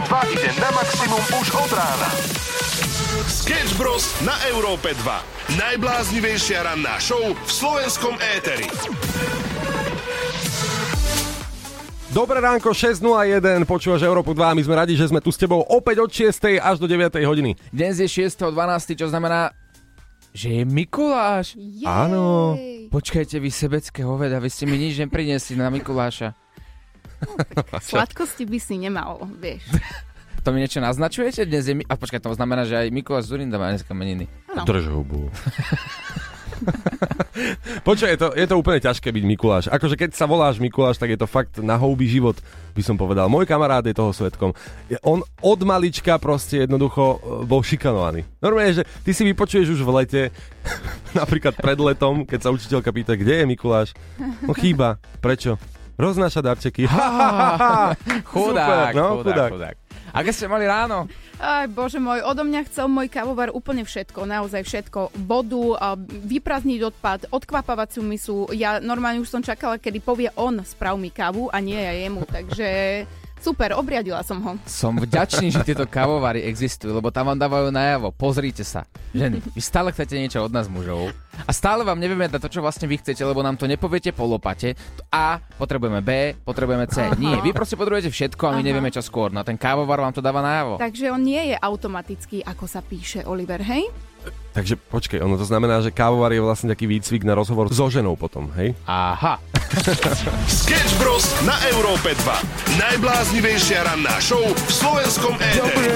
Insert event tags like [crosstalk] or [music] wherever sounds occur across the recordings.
a 2 ide na maximum už od rána. Sketch Bros. na Európe 2. Najbláznivejšia ranná show v slovenskom éteri. Dobré ránko, 6.01, počúvaš Európu 2 my sme radi, že sme tu s tebou opäť od 6. až do 9. hodiny. Dnes je 6.12., čo znamená, že je Mikuláš. Jej. Áno. Počkajte, vy sebecké hoveda, vy ste mi nič nepriniesli na Mikuláša. [laughs] Sladkosti by si nemal, vieš. [laughs] To mi niečo naznačujete? Dnes je... Mi- A počkaj, to znamená, že aj Mikuláš Zurinda má dneska meniny. Áno. Drž hubu. [laughs] Počkaj, je to, je to úplne ťažké byť Mikuláš. Akože keď sa voláš Mikuláš, tak je to fakt na houby život, by som povedal. Môj kamarát je toho svetkom. On od malička proste jednoducho e, bol šikanovaný. Normálne, že ty si vypočuješ už v lete, napríklad pred letom, keď sa učiteľka pýta, kde je Mikuláš? No chýba. Prečo? Roznáša darčeky. [laughs] Chudák, Super, no, chudák, chudák. chudák. Aké ste mali ráno? Aj bože môj, odo mňa chcel môj kávovar úplne všetko, naozaj všetko. Vodu, vyprázdniť odpad, odkvapávaciu misu. Ja normálne už som čakala, kedy povie on, sprav mi kávu a nie ja jemu, takže super, obriadila som ho. Som vďačný, že tieto kavovary existujú, lebo tam vám dávajú najavo. Pozrite sa. Ženy, vy stále chcete niečo od nás mužov a stále vám nevieme dať to, čo vlastne vy chcete, lebo nám to nepoviete po lopate. A potrebujeme B, potrebujeme C. Nie, vy proste potrebujete všetko a my Aha. nevieme čo skôr. No ten kávovar vám to dáva najavo. Takže on nie je automatický, ako sa píše Oliver, hej? Takže počkej, ono to znamená, že kávovar je vlastne taký výcvik na rozhovor so ženou potom, hej? Aha. [laughs] Sketch Bros. na Európe 2. Najbláznivejšia ranná show v slovenskom éteri.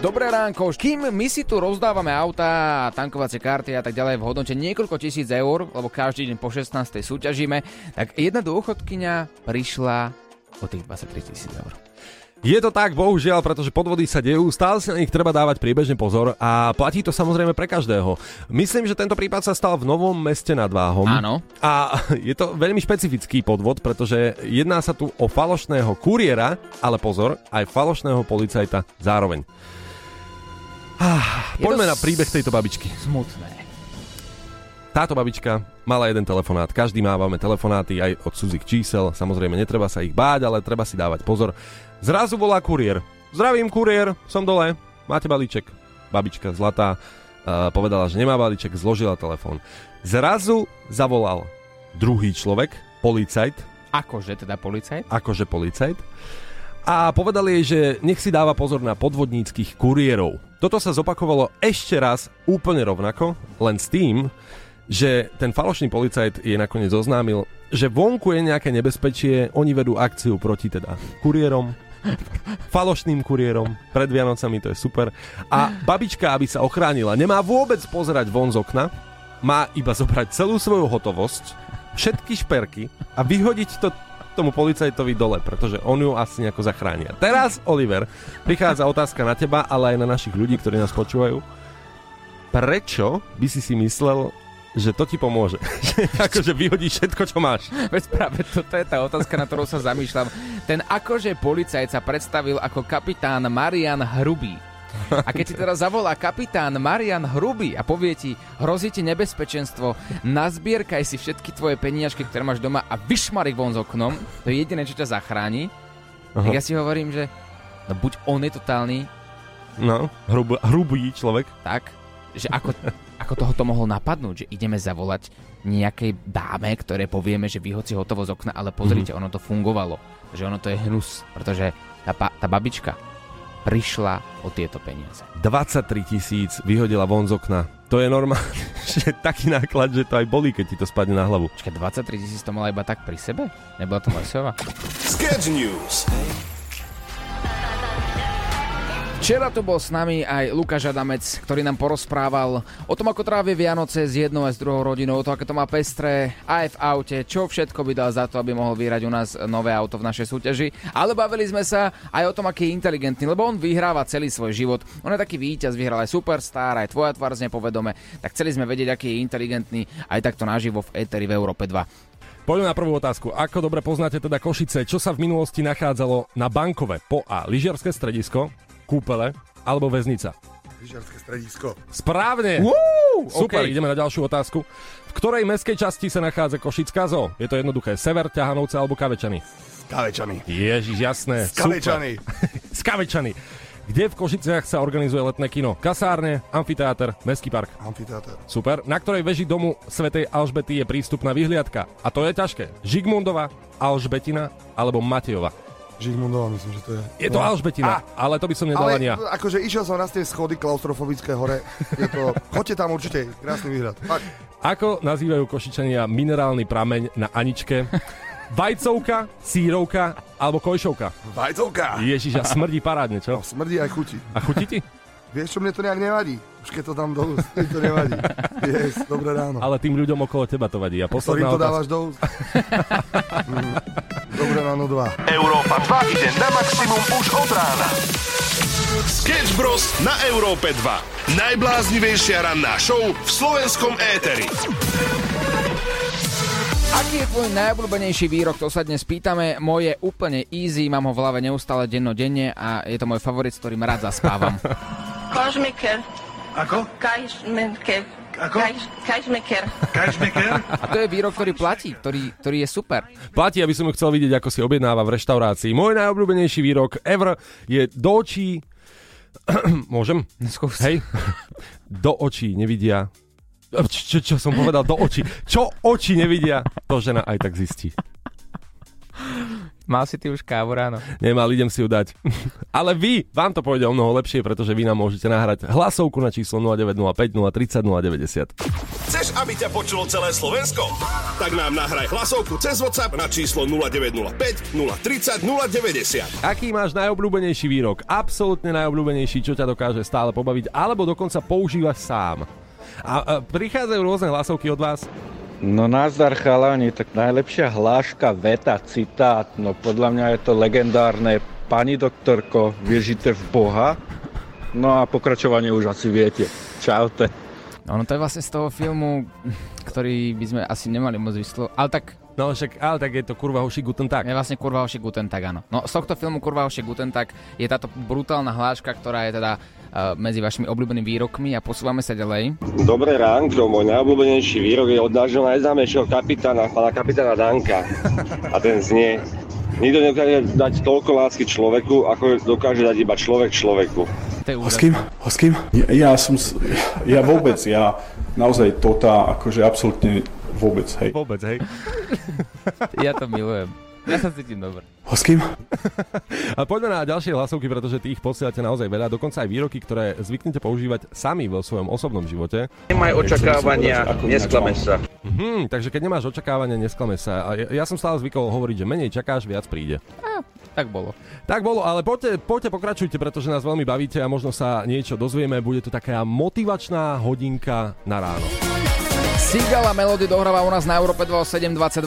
Dobré ránko, kým my si tu rozdávame auta, tankovacie karty a tak ďalej v hodnote niekoľko tisíc eur, lebo každý deň po 16. súťažíme, tak jedna dôchodkynia prišla o tých 23 tisíc eur. Je to tak, bohužiaľ, pretože podvody sa dejú, stále si na nich treba dávať priebežne pozor a platí to samozrejme pre každého. Myslím, že tento prípad sa stal v Novom meste nad Váhom. Áno. A [laughs] je to veľmi špecifický podvod, pretože jedná sa tu o falošného kuriéra, ale pozor, aj falošného policajta zároveň. Ah, poďme to na príbeh tejto babičky. Smutné. Táto babička mala jeden telefonát. Každý mávame telefonáty aj od cudzích čísel. Samozrejme, netreba sa ich báť, ale treba si dávať pozor. Zrazu volá kuriér. Zdravím, kuriér, som dole. Máte balíček? Babička zlatá uh, povedala, že nemá balíček, zložila telefón. Zrazu zavolal druhý človek, policajt, Akože teda policajt? akože policajt, a povedal jej, že nech si dáva pozor na podvodníckých kuriérov. Toto sa zopakovalo ešte raz úplne rovnako, len s tým, že ten falošný policajt jej nakoniec oznámil, že vonku je nejaké nebezpečie, oni vedú akciu proti teda kuriérom, falošným kuriérom, pred Vianocami, to je super. A babička, aby sa ochránila, nemá vôbec pozerať von z okna, má iba zobrať celú svoju hotovosť, všetky šperky a vyhodiť to tomu policajtovi dole, pretože on ju asi nejako zachráni. A teraz, Oliver, prichádza otázka na teba, ale aj na našich ľudí, ktorí nás počúvajú. Prečo by si si myslel, že to ti pomôže? [laughs] Že akože vyhodíš všetko, čo máš. Veď práve toto je tá otázka, na ktorú sa zamýšľam. Ten akože policajt sa predstavil ako kapitán Marian Hrubý. A keď ti teraz zavolá kapitán Marian Hrubý a povie ti, hrozí ti nebezpečenstvo, nazbierkaj si všetky tvoje peniažky, ktoré máš doma a vyšmar ich von z oknom, to je jediné, čo ťa zachráni, tak ja si hovorím, že no buď on je totálny, No, hrub, hrubý človek. tak, že ako, ako toho to mohol napadnúť, že ideme zavolať nejakej dáme, ktoré povieme, že vyhoci hotovo z okna, ale pozrite, ono to fungovalo, že ono to je hnus, pretože tá, pa, tá babička prišla o tieto peniaze. 23 tisíc vyhodila von z okna. To je normálne, [laughs] že taký náklad, že to aj bolí, keď ti to spadne na hlavu. Počkaj, 23 tisíc to mala iba tak pri sebe? Nebola to Lesova? Sketch News. Včera tu bol s nami aj Lukáš Adamec, ktorý nám porozprával o tom, ako trávi Vianoce s jednou a s druhou rodinou, to, ako to má pestré aj v aute, čo všetko by dal za to, aby mohol vyhrať u nás nové auto v našej súťaži. Ale bavili sme sa aj o tom, aký je inteligentný, lebo on vyhráva celý svoj život. On je taký víťaz, vyhral aj Superstar, aj tvoja tvár z nepovedome. Tak chceli sme vedieť, aký je inteligentný aj takto naživo v Eteri v Európe 2. Poďme na prvú otázku. Ako dobre poznáte teda Košice? Čo sa v minulosti nachádzalo na Bankove? Po A. Lyžiarske stredisko, kúpele alebo väznica? Lyžiarske stredisko. Správne! Woo! Super, OK. ideme na ďalšiu otázku. V ktorej meskej časti sa nachádza Košická zoo? Je to jednoduché. Sever, Ťahanovce alebo Kavečany? Kavečany. Ježiš, jasné. Kavečany. [laughs] Skavečany. Kde v Košiciach sa organizuje letné kino? Kasárne, amfiteáter, Mestský park. Amfiteáter. Super. Na ktorej veži domu Svetej Alžbety je prístupná vyhliadka. A to je ťažké. Žigmundova, Alžbetina alebo Matejova. Žigmundova, myslím, že to je. Je to Alžbetina, ale to by som nedal Ale ani ja. akože išiel som raz tie schody klaustrofobické hore. Je to, choďte tam určite, krásny výhľad. Fakt. Ako nazývajú Košičania minerálny prameň na Aničke? Vajcovka, sírovka alebo kojšovka? Vajcovka. Ježiš, a smrdí parádne, čo? No, smrdí aj chutí. A chutí ti? Vieš čo, mne to nejak nevadí. Už keď to tam do úst, mne to nevadí. [laughs] Yes, dobré ráno. Ale tým ľuďom okolo teba to vadí. A Ktorým posledná to otázka. dávaš do úst? [laughs] Mm. Dobré ráno, dva. Európa 2 ide na maximum už od rána. Sketch Bros. na Európe 2. Najbláznivejšia ranná show v slovenskom éteri. Aký je tvoj najobľúbenejší výrok, to sa dnes pýtame. Môj je úplne easy, mám ho v hlave neustále dennodenne a je to môj favorit, s ktorým rád zaspávam. [laughs] Kožmiker. Ako? Kajšmiker. Ako? Kajš-. Kajšmeker? A to je výrok, ktorý platí, ktorý, ktorý je super. Platí, aby som ju chcel vidieť, ako si objednáva v reštaurácii. Môj najobľúbenejší výrok ever je do očí... [clears throat] Môžem? Skús. Hej? [laughs] Do očí nevidia... Čo, čo, čo som povedal? Do očí. Čo oči nevidia, to žena aj tak zistí. Mal si ty už kávu ráno? Nemal, idem si ju dať. [laughs] Ale vy, vám to pôjde o mnoho lepšie, pretože vy nám môžete nahrať hlasovku na číslo 0905 030 090. Chceš, aby ťa počulo celé Slovensko? Tak nám nahraj hlasovku cez WhatsApp na číslo 0905 030 090. Aký máš najobľúbenejší výrok? Absolútne najobľúbenejší, čo ťa dokáže stále pobaviť, alebo dokonca používaš sám. A, a prichádzajú rôzne hlasovky od vás. No nazdar chalani, tak najlepšia hláška, veta, citát, no podľa mňa je to legendárne Pani doktorko, viežite v Boha? No a pokračovanie už asi viete. Čaute. Ono to je vlastne z toho filmu, ktorý by sme asi nemali moc vyslo... Ale tak No však, ale tak je to kurva hoši guten tak. je vlastne Kurva Hoši Guten Tag, áno. No z tohto filmu Kurva Hoši Guten Tag je táto brutálna hláška, ktorá je teda uh, medzi vašimi obľúbenými výrokmi a posúvame sa ďalej. Dobré ránko, môj najobľúbenejší výrok je od nášho najznámejšieho kapitána, pána kapitána Danka. A ten znie, nikto nedokáže dať toľko lásky človeku, ako dokáže dať iba človek človeku. A s kým? A s kým? Ja, ja som, ja vôbec, ja naozaj tota, akože absolútne vôbec, hej. Vôbec, hej. [laughs] Ja to milujem. Ja sa cítim dobre. A s kým? A poďme na ďalšie hlasovky, pretože tých posielate naozaj veľa, dokonca aj výroky, ktoré zvyknete používať sami vo svojom osobnom živote. Nemaj očakávania, nesklame sa. Hm, takže keď nemáš očakávania, nesklame sa. A ja, ja som stále zvykol hovoriť, že menej čakáš, viac príde. Tak bolo. Tak bolo, ale poďte, poďte pokračujte, pretože nás veľmi bavíte a možno sa niečo dozvieme. Bude to taká motivačná hodinka na ráno. Sigala Melody dohráva u nás na Európe 2 o 7.22.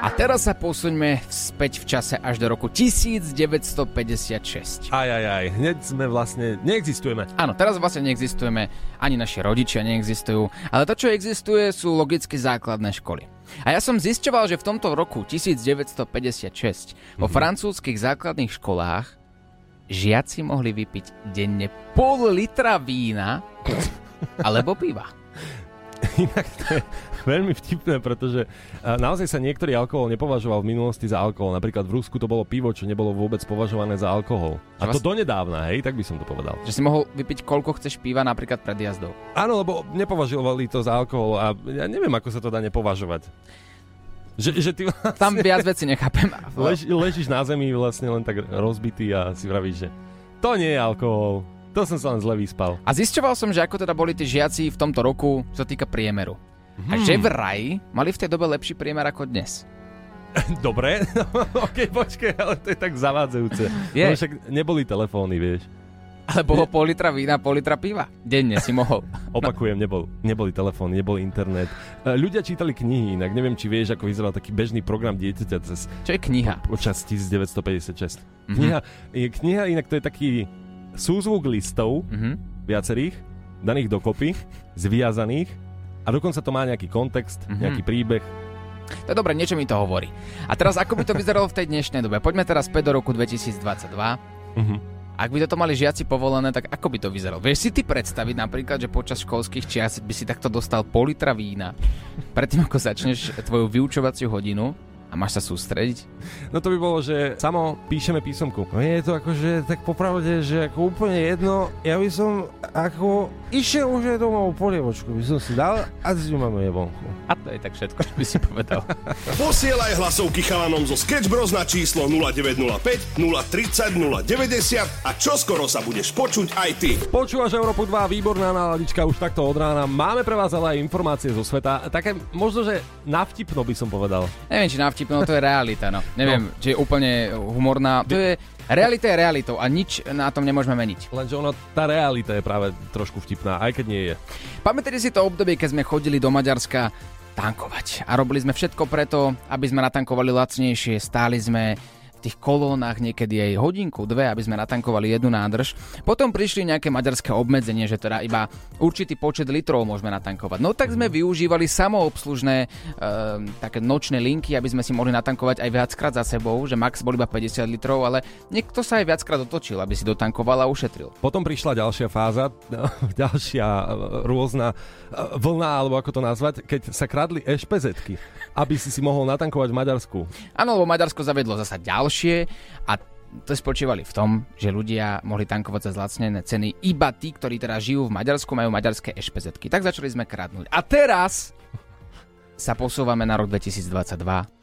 A teraz sa posuňme späť v čase až do roku 1956. Aj, aj, aj. Hneď sme vlastne... Neexistujeme. Áno, teraz vlastne neexistujeme, ani naši rodičia neexistujú, ale to, čo existuje, sú logicky základné školy. A ja som zisťoval, že v tomto roku 1956 vo francúzskych základných školách žiaci mohli vypiť denne pol litra vína alebo piva. Inak to je veľmi vtipné, pretože naozaj sa niektorý alkohol nepovažoval v minulosti za alkohol. Napríklad v Rusku to bolo pivo, čo nebolo vôbec považované za alkohol. A to donedávna, hej, tak by som to povedal. Že si mohol vypiť koľko chceš piva napríklad pred jazdou. Áno, lebo nepovažovali to za alkohol a ja neviem, ako sa to dá nepovažovať. Že, že ty vlastne Tam viac vecí nechápem. lež, ležíš na zemi vlastne len tak rozbitý a si vravíš, že to nie je alkohol, to som sa len zle vyspal. A zisťoval som, že ako teda boli tí žiaci v tomto roku, čo sa týka priemeru. A že vraj mali v tej dobe lepší priemer ako dnes. [laughs] Dobre, [laughs] ok, počkaj, ale to je tak zavádzajúce. Je. No však neboli telefóny, vieš. Ale bolo pol litra vína, pol litra piva. Denne si mohol. [laughs] Opakujem, nebol, neboli telefóny, nebol internet. E, Ľudia čítali knihy, inak neviem, či vieš, ako vyzeral taký bežný program dieťaťa cez Čo je kniha? počas 1956. Mhm. Kniha, je, kniha inak to je taký súzvuk listov Mhm. viacerých, daných dokopy, zviazaných a dokonca to má nejaký kontext, Mhm. nejaký príbeh. To je dobre, niečo mi to hovorí. A teraz, ako by to vyzeralo v tej dnešnej dobe? Poďme teraz späť do roku 2022. Mhm. Ak by toto mali žiaci povolené, tak ako by to vyzeralo? Vieš si ty predstaviť napríklad, že počas školských čias by si takto dostal pol litra vína predtým, ako začneš tvoju vyučovaciu hodinu a máš sa sústrediť? No to by bolo, že samo píšeme písomku. No je to akože tak popravde, že ako úplne jedno, ja by som ako išiel už aj domov polievočku, by som si dal a si ju máme jebonku. A to je tak všetko, čo by si povedal. [laughs] Posielaj hlasovky chalanom zo Sketch Bros na číslo 0905 030 090 a čoskoro sa budeš počuť aj ty. Počúvaš Európu 2, výborná náladička už takto od rána. Máme pre vás ale aj informácie zo sveta. Také možno, že navtipno by som povedal. Neviem, či navtipno, to je realita, no. Neviem, no. či je úplne humorná. To je, realita je realitou a nič na tom nemôžeme meniť. Lenže ona, tá realita je práve trošku vtipná, aj keď nie je. Pamätáte si to obdobie, keď sme chodili do Maďarska tankovať a robili sme všetko preto, aby sme natankovali lacnejšie, stáli sme tých kolónach niekedy aj hodinku, dve, aby sme natankovali jednu nádrž. Potom prišli nejaké maďarské obmedzenie, že teda iba určitý počet litrov môžeme natankovať. No tak sme využívali samoobslužné e, také nočné linky, aby sme si mohli natankovať aj viackrát za sebou, že max bol iba 50 litrov, ale niekto sa aj viackrát otočil, aby si dotankoval a ušetril. Potom prišla ďalšia fáza, [laughs] ďalšia e, rôzna e, vlna, alebo ako to nazvať, keď sa kradli ešpezetky, aby si si mohol natankovať v Maďarsku. Áno, lebo Maďarsko zavedlo zasa ďalšie a to spočívali v tom, že ľudia mohli tankovať za zlacnené ceny iba tí, ktorí teda žijú v Maďarsku, majú maďarské ešpezetky. Tak začali sme kradnúť. A teraz sa posúvame na rok 2022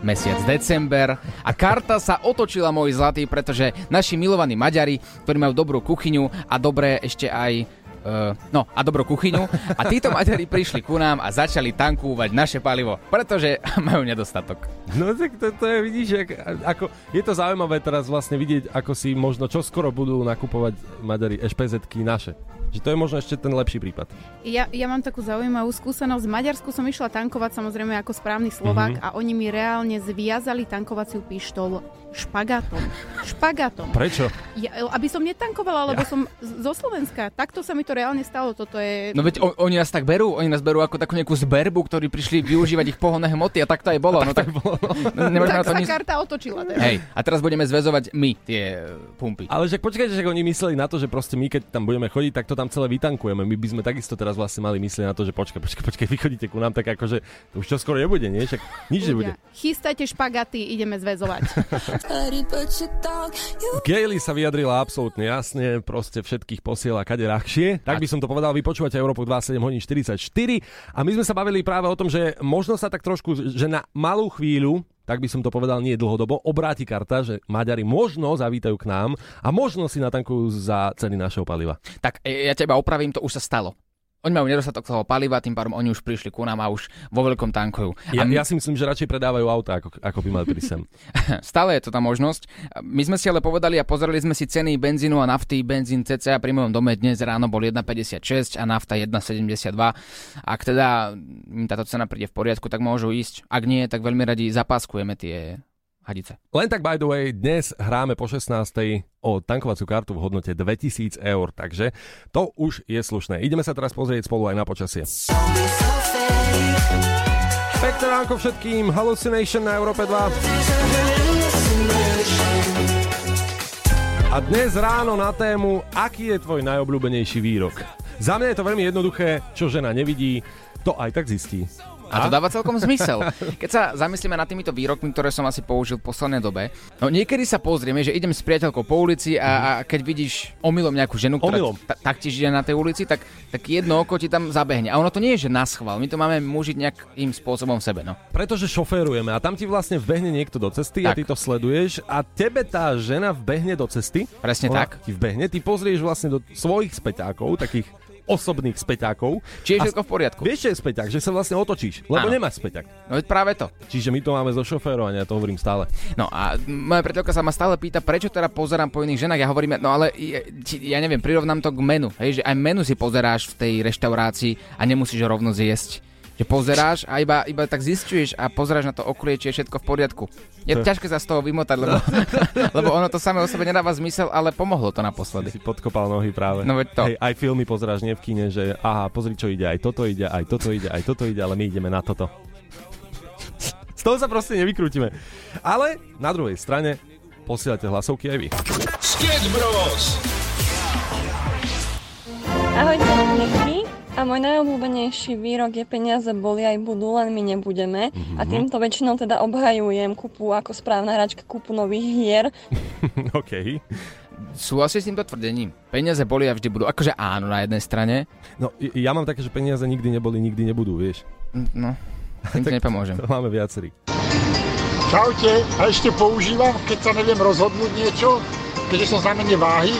mesiac december a karta sa otočila môj zlatý, pretože naši milovaní Maďari, ktorí majú dobrú kuchyňu a dobré ešte aj Uh, no a dobrú kuchyňu a títo Maďari prišli ku nám a začali tankúvať naše palivo, pretože [laughs] majú nedostatok. No tak to, to je, vidíš, jak, ako, je to zaujímavé teraz vlastne vidieť, ako si možno čoskoro budú nakupovať Maďari ešpezetky naše. Že to je možno ešte ten lepší prípad. Ja, ja mám takú zaujímavú skúsenosť. V Maďarsku som išla tankovať samozrejme ako správny Slovák mm-hmm. a oni mi reálne zviazali tankovaciu pištol špagátom. Špagátom. Prečo? Ja, aby som netankovala, lebo ja. som zo Slovenska. Takto sa mi to reálne stalo. Toto je... No veď on, oni nás tak berú, oni nás berú ako takú nejakú zberbu, ktorí prišli využívať ich pohonné hmoty a tak to aj bolo. No tak, tak, bolo, [laughs] no tak sa nič... karta otočila. Teda. Hej, a teraz budeme zväzovať my tie pumpy. Ale že počkajte, že oni mysleli na to, že proste my keď tam budeme chodiť, tak to tam celé vytankujeme. My by sme takisto teraz vlastne mali myslieť na to, že počkaj, počkaj, počkaj, vy chodíte ku nám, tak akože to už čo skoro nebude, nie? Však nič nebude. Chystajte špagaty, ideme zväzovať. [laughs] Gaily sa vyjadrila absolútne jasne, proste všetkých posiela kade ľahšie. Tak by som to povedal, vy počúvate Európu 27 hodín 44 a my sme sa bavili práve o tom, že možno sa tak trošku, že na malú chvíľu tak by som to povedal nie dlhodobo, obráti karta, že Maďari možno zavítajú k nám a možno si natankujú za ceny našeho paliva. Tak e, ja teba opravím, to už sa stalo. Oni majú nedostatok toho paliva, tým pádom oni už prišli ku nám a už vo veľkom tankujú. Ja, my... ja si myslím, že radšej predávajú auta, ako, ako by mali prísť sem. [laughs] Stále je to tá možnosť. My sme si ale povedali a pozreli sme si ceny benzínu a nafty. Benzín CCA pri mojom dome dnes ráno bol 1,56 a nafta 1,72. Ak teda im táto cena príde v poriadku, tak môžu ísť. Ak nie, tak veľmi radi zapáskujeme tie hadice. Len tak by the way, dnes hráme po 16. o tankovaciu kartu v hodnote 2000 eur, takže to už je slušné. Ideme sa teraz pozrieť spolu aj na počasie. Pekné ránko všetkým, Hallucination na Európe 2. A dnes ráno na tému, aký je tvoj najobľúbenejší výrok. Za mňa je to veľmi jednoduché, čo žena nevidí, to aj tak zistí. A to dáva celkom zmysel. Keď sa zamyslíme nad týmito výrokmi, ktoré som asi použil v poslednej dobe, no niekedy sa pozrieme, že idem s priateľkou po ulici a, a keď vidíš omylom nejakú ženu, ktorá t- taktiež ide na tej ulici, tak, tak jedno oko ti tam zabehne. A ono to nie je, že na schvál. My to máme mužiť nejakým spôsobom v sebe. No. Pretože šoférujeme a tam ti vlastne vbehne niekto do cesty tak. a ty to sleduješ a tebe tá žena vbehne do cesty. Presne tak. Ti vbehne, ty pozrieš vlastne do svojich späťákov, takých osobných späťákov. Či je všetko v poriadku. Vieš, čo je späťák? Že sa vlastne otočíš, lebo ano. nemáš späťák. No veď práve to. Čiže my to máme zo šoférovania, to hovorím stále. No a moja priateľka sa ma stále pýta, prečo teda pozerám po iných ženách. Ja hovorím, no ale ja, ja neviem, prirovnám to k menu. Hej, že aj menu si pozeráš v tej reštaurácii a nemusíš rovno zjesť že pozeráš a iba, iba tak zistuješ a pozeráš na to okolie, či je všetko v poriadku. Je to ťažké sa z toho vymotať, lebo, [laughs] lebo ono to samé o sebe nedáva zmysel, ale pomohlo to naposledy. Si podkopal nohy práve. No veď to. Hej, aj filmy pozeráš nie v kine, že aha, pozri čo ide, aj toto ide, aj toto ide, aj toto ide, ale my ideme na toto. [laughs] Z toho sa proste nevykrútime. Ale na druhej strane posielate hlasovky aj vy. Sketch Bros. Ahojte. A môj najobľúbenejší výrok je peniaze boli aj budú, len my nebudeme. Mm-hmm. A týmto väčšinou teda obhajujem kupu ako správna hračka kupu nových hier. [laughs] OK. Súhlasíš s týmto tvrdením? Peniaze boli a vždy budú. Akože áno na jednej strane. No, ja mám také, že peniaze nikdy neboli, nikdy nebudú, vieš. No, [laughs] tým ti nepomôžem. To máme viacerí. Čaute, a ešte používam, keď sa neviem rozhodnúť niečo, keďže som znamenie váhy,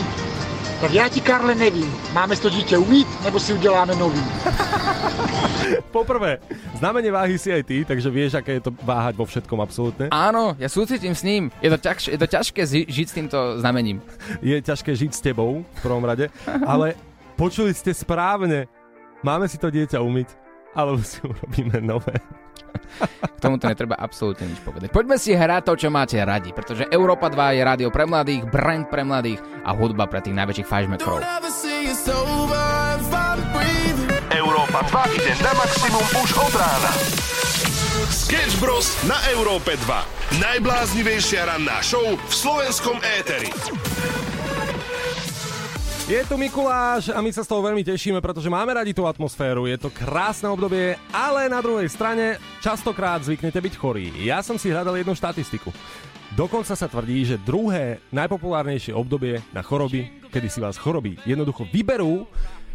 tak ja ti, Karle, nevím. Máme si to dieťa umýť, nebo si uděláme nový? [laughs] Poprvé, znamenie váhy si aj ty, takže vieš, aké je to váhať vo všetkom absolútne. Áno, ja súcitím s ním. Je to, ťažké, je to ťažké zi- žiť s týmto znamením. [laughs] Je ťažké žiť s tebou, v prvom rade, ale počuli ste správne. Máme si to dieťa umyť, alebo si urobíme nové. K tomuto netreba absolútne nič povedať. Poďme si hrať to, čo máte radi, pretože Európa 2 je rádio pre mladých, brand pre mladých a hudba pre tých najväčších fajšmekrov. Európa 2 ide na maximum už od rána. Sketch Bros. na Európe 2. Najbláznivejšia ranná show v slovenskom éteri. Je tu Mikuláš a my sa z toho veľmi tešíme, pretože máme radi tú atmosféru. Je to krásne obdobie, ale na druhej strane častokrát zvyknete byť chorí. Ja som si hľadal jednu štatistiku. Dokonca sa tvrdí, že druhé najpopulárnejšie obdobie na choroby, kedy si vás choroby jednoducho vyberú,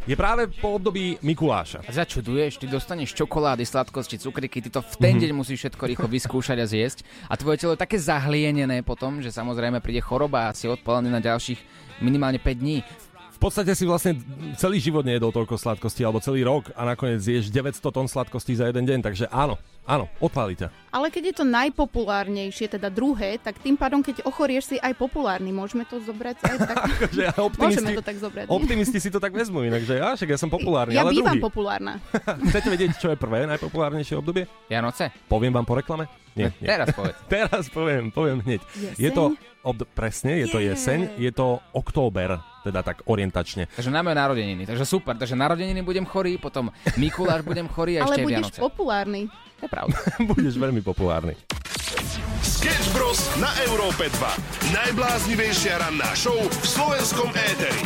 je práve po období Mikuláša. Začuduješ, ty dostaneš čokolády, sladkosti, cukriky, ty to v ten deň musíš všetko rýchlo vyskúšať a zjesť. A tvoje telo je také zahlienené potom, že samozrejme príde choroba a si odpolený na ďalších minimálne 5 dní. V podstate si vlastne celý život nejedol toľko sladkosti, alebo celý rok a nakoniec zješ 900 tón sladkostí za jeden deň, takže áno, áno, odpáli ťa. Ale keď je to najpopulárnejšie, teda druhé, tak tým pádom, keď ochorieš si aj populárny, môžeme to zobrať aj tak? [laughs] [laughs] Akože Môžeme to tak zobrať. nie? optimisti si to tak vezmú, inak, že ja, však ja som populárny, Ja ale bývam druhý. populárna. [laughs] Chcete vedieť, čo je prvé najpopulárnejšie obdobie? Vianoce? Poviem vám po reklame? Nie, nie. Teraz povedz. [laughs] Teraz poviem, poviem hneď. Jeseň? Je to, ob- presne, je to jeseň, je to október, teda tak orientačne. Takže na moje narodeniny. Takže super, takže narodeniny budem chorý, potom Mikuláš budem chorý a [laughs] Ale ešte aj budeš Vianoce. populárny. To je pravda. [laughs] Budeš veľmi populárny. Sketch Bros. na Európe 2. Najbláznivejšia ranná show v slovenskom éteri.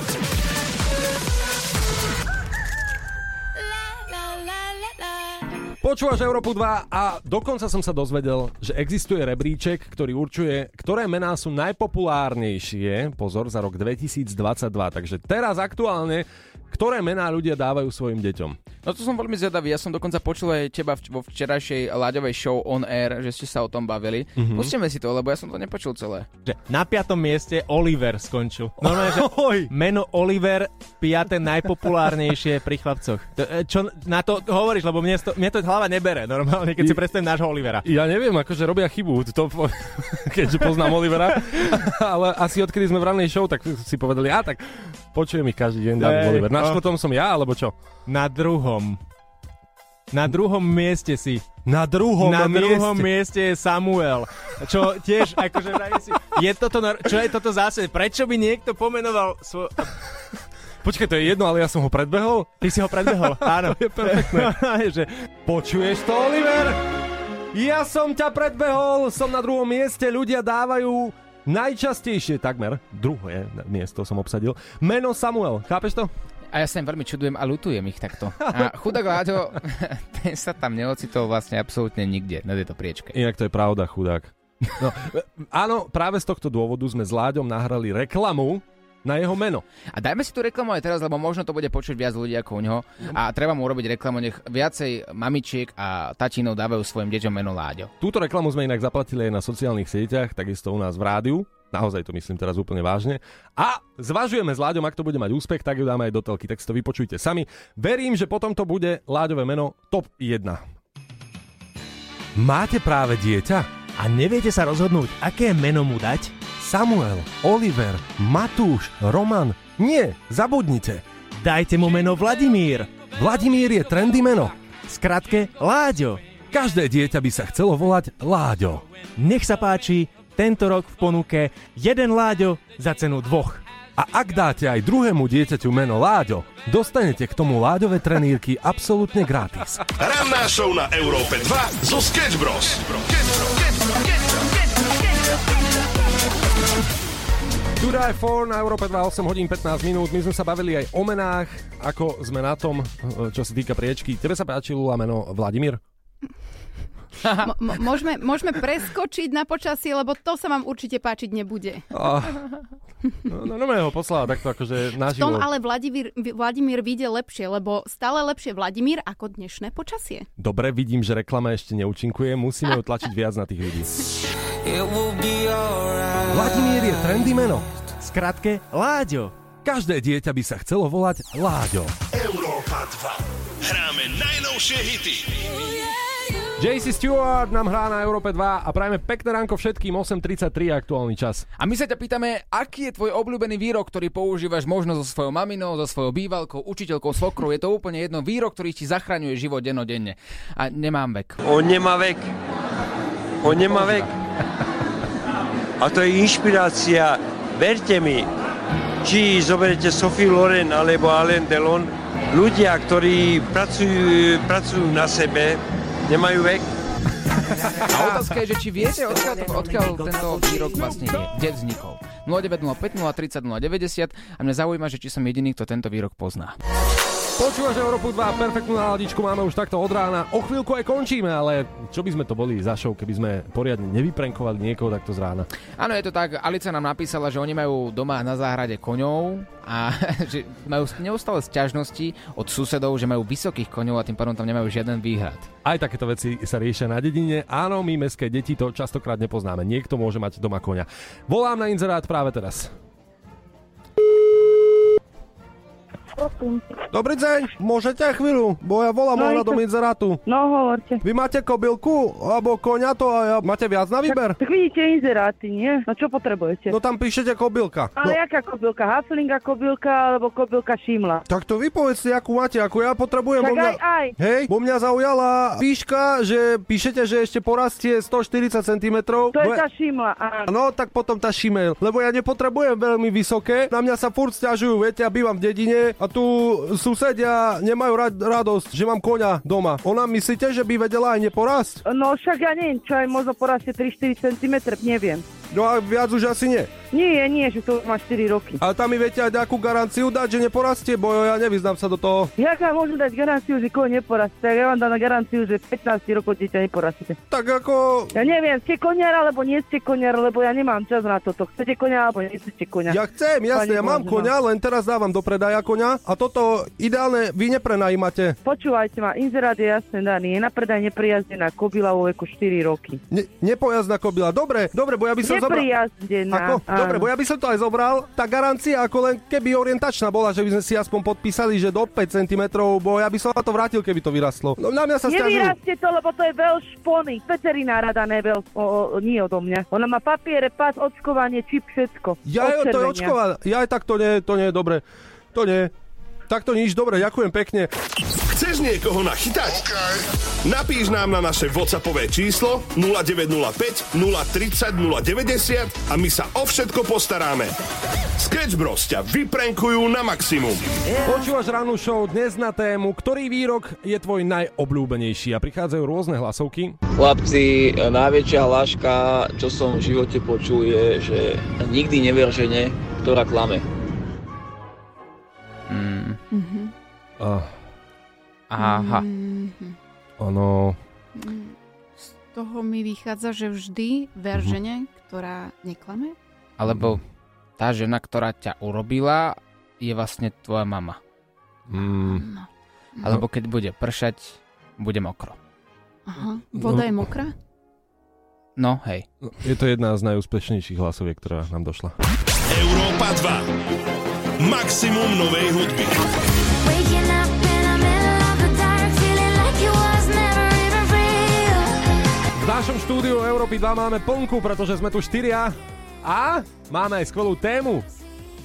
Počúvaš Európu 2 a dokonca som sa dozvedel, že existuje rebríček, ktorý určuje, ktoré mená sú najpopulárnejšie, pozor, za rok 2022. Takže teraz aktuálne, ktoré mená ľudia dávajú svojim deťom. No to som veľmi zvedavý, ja som dokonca počul aj teba vo včerajšej Láďovej show On Air, že ste sa o tom bavili. Mhm. Mm-hmm. Pustíme si to, lebo ja som to nepočul celé. Že na piatom mieste Oliver skončil. [laughs] Normálne, že meno Oliver, piaté najpopulárnejšie pri chlapcoch. To, e, čo na to hovoríš, lebo mne to, mne to hlava nebere normálne, keď si predstavím nášho Olivera. Ja neviem, akože robia chybu, to, [laughs] keďže poznám Olivera, [laughs] ale asi odkedy sme v rannej show, tak si povedali, a tak počujem ich každý deň, David Hej, Oliver. Na no. štvrtom som ja, alebo čo? Na druhom. Na druhom mieste si. Na druhom Na mieste. druhom mieste je Samuel. Čo tiež, akože si, je toto, čo je toto zase? Prečo by niekto pomenoval svoj... Počkaj, to je jedno, ale ja som ho predbehol? Ty si ho predbehol, [laughs] áno. To je perfektné. [laughs] že, Počuješ to, Oliver? Ja som ťa predbehol, som na druhom mieste, ľudia dávajú najčastejšie takmer, druhé miesto som obsadil, meno Samuel, chápeš to? A ja sa im veľmi čudujem a lutujem ich takto. A chudák Láďo, [laughs] ten sa tam neocitol vlastne absolútne nikde na tejto priečke. Inak to je pravda, chudák. No, e, áno, práve z tohto dôvodu sme s Láďom nahrali reklamu na jeho meno. A dajme si tú reklamu aj teraz, lebo možno to bude počuť viac ľudí ako u neho. A treba mu urobiť reklamu, nech viacej mamičiek a tatinov dávajú svojim deťom meno Láďo. Túto reklamu sme inak zaplatili aj na sociálnych sieťach, takisto u nás v rádiu. Naozaj to myslím teraz úplne vážne. A zvažujeme s Láďom, ak to bude mať úspech, tak ju dáme aj do telky, tak si to vypočujte sami. Verím, že potom to bude Láďové meno top 1. Máte práve dieťa? a neviete sa rozhodnúť, aké meno mu dať? Samuel, Oliver, Matúš, Roman. Nie, zabudnite. Dajte mu meno Vladimír. Vladimír je trendy meno. Skratke Láďo. Každé dieťa by sa chcelo volať Láďo. Nech sa páči, tento rok v ponuke jeden Láďo za cenu dvoch. A ak dáte aj druhému dieťaťu meno Láďo, dostanete k tomu Láďové trenírky absolútne gratis. Ranná show na Európe 2 zo Sketch Bros. Die For na Európe 2, 8 hodín 15 minút. My sme sa bavili aj o menách, ako sme na tom, čo sa týka priečky. Tebe sa páčilo meno Vladimír? M- m- môžeme, môžeme preskočiť na počasie, lebo to sa vám určite páčiť nebude. Ah, no, no, no ho poslala takto akože V naživo. tom ale Vladimír, Vladimír vyjde lepšie, lebo stále lepšie Vladimír ako dnešné počasie. Dobre, vidím, že reklama ešte neúčinkuje. Musíme [laughs] ju tlačiť viac na tých ľudí. Vladimír je trendy meno. Skratke, Láďo. Každé dieťa by sa chcelo volať Láďo. Európa 2. Hráme najnovšie hity. JC Stewart nám hrá na Európe 2 a prajeme pekné ránko všetkým 8.33 aktuálny čas. A my sa ťa pýtame, aký je tvoj obľúbený výrok, ktorý používaš možno so svojou maminou, so svojou bývalkou, učiteľkou, svokrou. Je to úplne jedno výrok, ktorý ti zachraňuje život dennodenne. A nemám vek. On nemá vek. On nemá vek. A to je inšpirácia, verte mi, či zoberete Sophie Loren alebo Alain Delon, ľudia, ktorí pracujú, pracujú na sebe, nemajú vek. A otázka je, že či viete, odkiaľ, to, odkiaľ tento výrok vlastne je, kde vznikol. 0905 030 090 a mňa zaujíma, že či som jediný, kto tento výrok pozná. Počúvaš Európu 2, perfektnú náladičku máme už takto od rána. O chvíľku aj končíme, ale čo by sme to boli za show, keby sme poriadne nevyprenkovali niekoho takto z rána. Áno, je to tak. Alica nám napísala, že oni majú doma na záhrade koňov a [laughs] že majú neustále sťažnosti od susedov, že majú vysokých koňov a tým pádom tam nemajú žiaden výhrad. Aj takéto veci sa riešia na dedine. Áno, my mestské deti to častokrát nepoznáme. Niekto môže mať doma koňa. Volám na inzerát práve teraz. Dobrý deň, môžete chvíľu, bo ja volám No, ohľadom to- inzerátu. No hovorte. Vy máte kobylku alebo koňa to a ja... máte viac na výber? Tak vidíte inzeráty, nie? No čo potrebujete? No tam píšete kobylka. Ale no, jaká kobylka? Haflinga kobylka alebo kobylka Šimla? tak to vy povedzte, akú máte, ako ja potrebujem. Tak mňa... aj, aj. Hej, bo mňa zaujala výška, že píšete, že ešte porastie 140 cm. To je tá Šimla, áno. No, tak potom tá šimel, lebo ja nepotrebujem veľmi vysoké, na mňa sa furt stiažujú, viete, ja bývam v dedine a tu susedia nemajú rad, radosť, že mám koňa doma. Ona myslíte, že by vedela aj neporásť? No však ja neviem, čo aj možno porastie 3-4 cm, neviem. No a viac už asi nie. Nie, nie, že to má 4 roky. A tam mi viete aj nejakú garanciu dať, že neporastie, bo ja nevyznám sa do toho. Jak vám môžem dať garanciu, že koň neporastie? Tak ja vám dám na garanciu, že 15 rokov dieťa neporastie. Tak ako... Ja neviem, ste koniar alebo nie ste koniar, lebo ja nemám čas na toto. Chcete konia alebo nechcete konia? Ja chcem, jasne, Pani ja mám koňa, len teraz dávam do predaja koňa a toto ideálne vy neprenajímate. Počúvajte ma, inzerát je jasne daný. Je na predaj neprijazdená kobila vo veku 4 roky. Ne, nepojazdná kobila. Dobre, dobre, bo ja by som zobral... Neprijazdená. Dobre, bo ja by som to aj zobral. Tá garancia ako len keby orientačná bola, že by sme si aspoň podpísali, že do 5 cm, bo ja by som to vrátil, keby to vyrastlo. No na mňa sa stiažujú. Nevyrastie to, lebo to je veľ špony. Veterinára dané veľ, o, o, nie odo mňa. Ona má papiere, pás, očkovanie, čip, všetko. Ja to je očková. Ja aj tak to nie, to nie je dobre. To nie. Tak to nič, dobre, ďakujem pekne. Chceš niekoho nachytať? Napíš nám na naše WhatsAppové číslo 0905 030 090 a my sa o všetko postaráme. Sketch Bros ťa vyprenkujú na maximum. Počúvaš rannú show dnes na tému, ktorý výrok je tvoj najobľúbenejší a prichádzajú rôzne hlasovky. Chlapci, najväčšia hláška, čo som v živote počul, je, že nikdy never žene, ktorá klame. Mm. Mhm. Uh, Aha. Mhm. ono... Z toho mi vychádza, že vždy ver žene, ktorá neklame. Alebo tá žena, ktorá ťa urobila, je vlastne tvoja mama. Mm. Alebo keď bude pršať, bude mokro. Aha. Voda je mokrá? No, hej. Je to jedna z najúspešnejších hlasoviek, ktorá nám došla. Európa 2. Maximum novej hudby. V našom štúdiu Európy 2 máme plnku, pretože sme tu štyria a máme aj skvelú tému.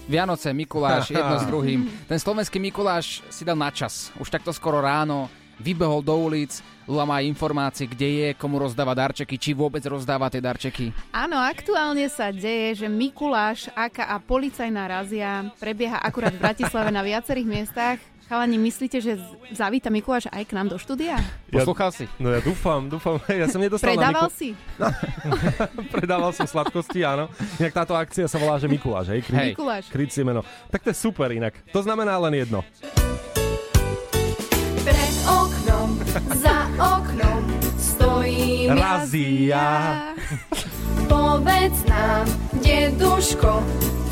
Vianoce, Mikuláš, jedno s [laughs] druhým. Ten slovenský Mikuláš si dal na čas. Už takto skoro ráno vybehol do ulic, Lula má informácie, kde je, komu rozdáva darčeky, či vôbec rozdáva tie darčeky. Áno, aktuálne sa deje, že Mikuláš, aka a policajná razia prebieha akurát v Bratislave na viacerých miestach. Chalani, myslíte, že zavíta Mikuláš aj k nám do štúdia? Poslúchal si? No ja dúfam, dúfam. [laughs] Ja som nedostal Predával na si? [laughs] [laughs] Predával som sladkosti, áno. Inak táto akcia sa volá, že Mikuláš, hej? Hej. Mikuláš. Kryť si meno. Tak to je super inak. To znamená len jedno. Pred oknom, za oknom stojím Razia. Povedz nám, deduško,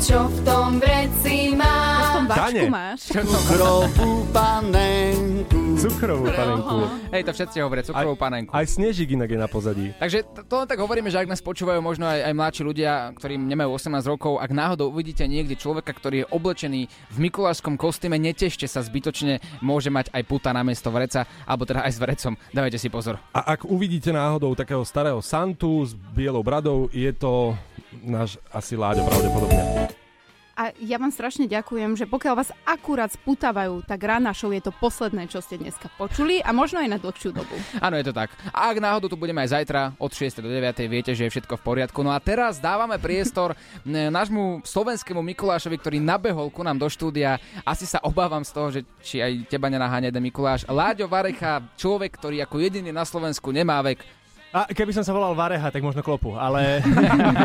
čo v tom vreci máš? V tom Dane. máš? Cukrovú panenku. Cukrovú panenku. Hej, to všetci hovoria, cukrovú panenku. Aj Snežik inak je na pozadí. Takže to len tak hovoríme, že ak nás počúvajú možno aj, aj mladší ľudia, ktorí nemajú 18 rokov, ak náhodou uvidíte niekde človeka, ktorý je oblečený v mikulášskom kostýme, netešte sa zbytočne, môže mať aj puta na miesto vreca, alebo teda aj s vrecom. Dávajte si pozor. A ak uvidíte náhodou takého starého Santu s bielou bradou, je to náš asi Láďo pravdepodobne. Ja vám strašne ďakujem, že pokiaľ vás akurát sputavajú, tak rána show je to posledné, čo ste dneska počuli a možno aj na dlhšiu dobu. Áno, je to tak. A ak náhodou tu budeme aj zajtra od 6. do 9. viete, že je všetko v poriadku. No a teraz dávame priestor [laughs] nášmu slovenskému Mikulášovi, ktorý nabehol ku nám do štúdia. Asi sa obávam z toho, že či aj teba nenaháňa Mikuláš. Láďo Varecha, človek, ktorý ako jediný na Slovensku nemá vek. A keby som sa volal Vareha, tak možno klopu, ale...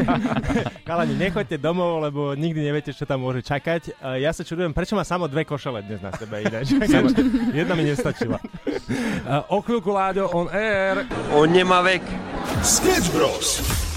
[laughs] Kalani, nechoďte domov, lebo nikdy neviete, čo tam môže čakať. Ja sa čudujem, prečo má samo dve košele dnes na sebe ináč. [laughs] Jedna mi nestačila. O chvíľku Láďo on air. On nemá vek. Sketch Bros.